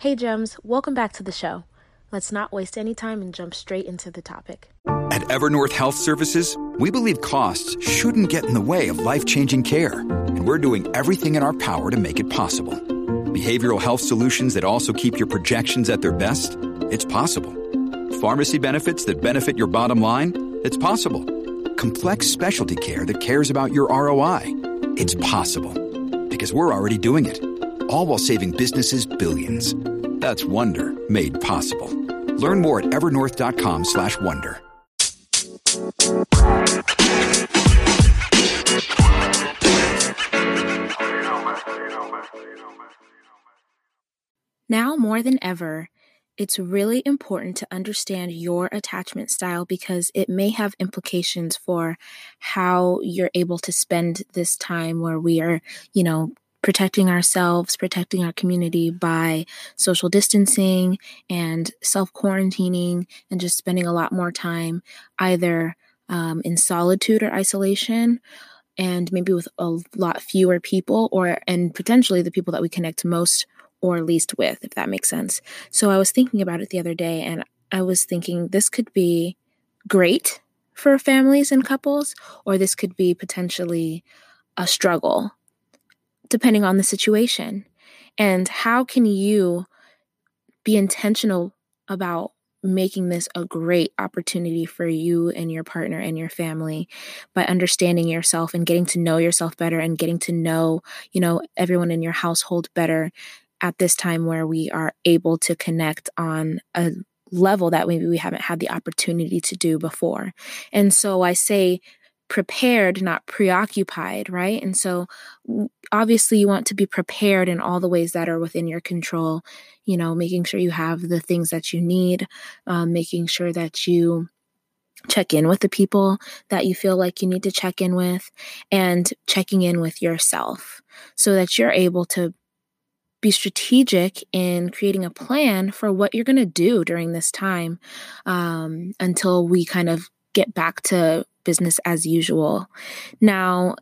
Hey, Gems, welcome back to the show. Let's not waste any time and jump straight into the topic. At Evernorth Health Services, we believe costs shouldn't get in the way of life changing care, and we're doing everything in our power to make it possible. Behavioral health solutions that also keep your projections at their best? It's possible. Pharmacy benefits that benefit your bottom line? It's possible. Complex specialty care that cares about your ROI? It's possible. Because we're already doing it. All while saving businesses billions. That's Wonder made possible. Learn more at evernorth.com/wonder. Now more than ever, it's really important to understand your attachment style because it may have implications for how you're able to spend this time where we are, you know, protecting ourselves, protecting our community by social distancing and self quarantining and just spending a lot more time either um, in solitude or isolation and maybe with a lot fewer people or and potentially the people that we connect most or least with if that makes sense. So i was thinking about it the other day and i was thinking this could be great for families and couples or this could be potentially a struggle depending on the situation. And how can you be intentional about making this a great opportunity for you and your partner and your family by understanding yourself and getting to know yourself better and getting to know, you know, everyone in your household better at this time where we are able to connect on a level that maybe we haven't had the opportunity to do before. And so I say prepared, not preoccupied, right? And so obviously you want to be prepared in all the ways that are within your control, you know, making sure you have the things that you need, um, making sure that you check in with the people that you feel like you need to check in with, and checking in with yourself so that you're able to be strategic in creating a plan for what you're going to do during this time um, until we kind of get back to business as usual. Now,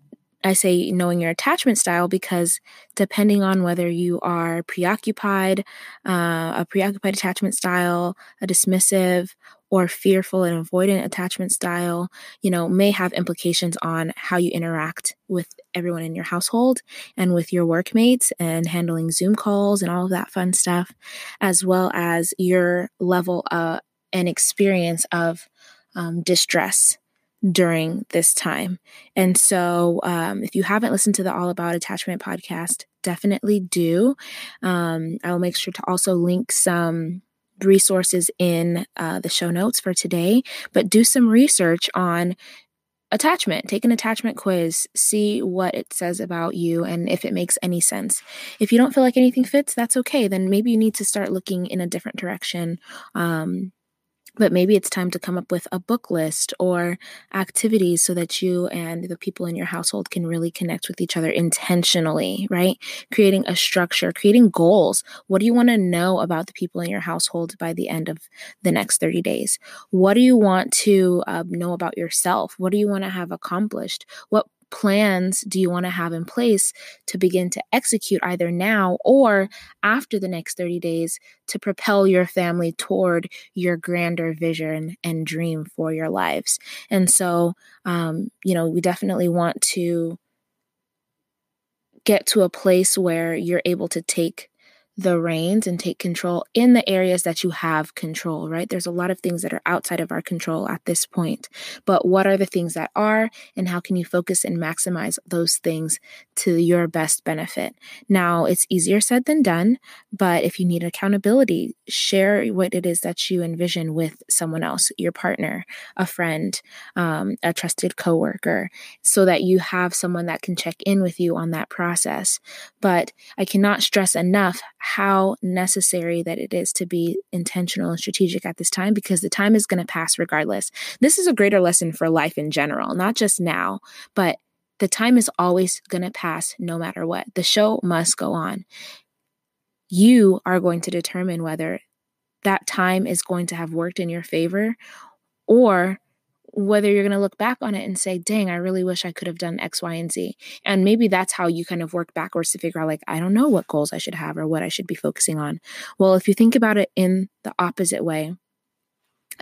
I say knowing your attachment style because depending on whether you are preoccupied, uh, a preoccupied attachment style, a dismissive, or fearful and avoidant attachment style, you know, may have implications on how you interact with everyone in your household and with your workmates and handling Zoom calls and all of that fun stuff, as well as your level uh, and experience of um, distress during this time. And so, um, if you haven't listened to the All About Attachment podcast, definitely do. Um, I will make sure to also link some resources in uh, the show notes for today, but do some research on attachment. Take an attachment quiz, see what it says about you and if it makes any sense. If you don't feel like anything fits, that's okay. Then maybe you need to start looking in a different direction. Um, but maybe it's time to come up with a book list or activities so that you and the people in your household can really connect with each other intentionally, right? Creating a structure, creating goals. What do you want to know about the people in your household by the end of the next 30 days? What do you want to uh, know about yourself? What do you want to have accomplished? What plans do you want to have in place to begin to execute either now or after the next 30 days to propel your family toward your grander vision and dream for your lives? And so, um, you know, we definitely want to get to a place where you're able to take the reins and take control in the areas that you have control, right? There's a lot of things that are outside of our control at this point. But what are the things that are, and how can you focus and maximize those things to your best benefit? Now, it's easier said than done, but if you need accountability, share what it is that you envision with someone else, your partner, a friend, um, a trusted coworker, so that you have someone that can check in with you on that process. But I cannot stress enough how necessary that it is to be intentional and strategic at this time because the time is going to pass regardless. This is a greater lesson for life in general, not just now, but the time is always going to pass no matter what. The show must go on. You are going to determine whether that time is going to have worked in your favor or whether you're going to look back on it and say, dang, I really wish I could have done X, Y, and Z. And maybe that's how you kind of work backwards to figure out, like, I don't know what goals I should have or what I should be focusing on. Well, if you think about it in the opposite way,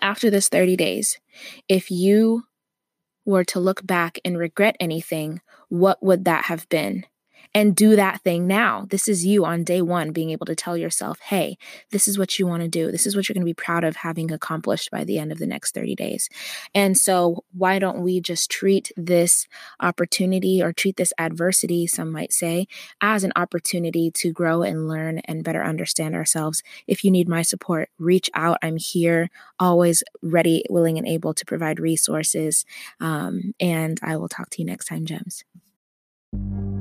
after this 30 days, if you were to look back and regret anything, what would that have been? And do that thing now. This is you on day one being able to tell yourself, hey, this is what you want to do. This is what you're going to be proud of having accomplished by the end of the next 30 days. And so, why don't we just treat this opportunity or treat this adversity, some might say, as an opportunity to grow and learn and better understand ourselves? If you need my support, reach out. I'm here, always ready, willing, and able to provide resources. Um, and I will talk to you next time, Gems.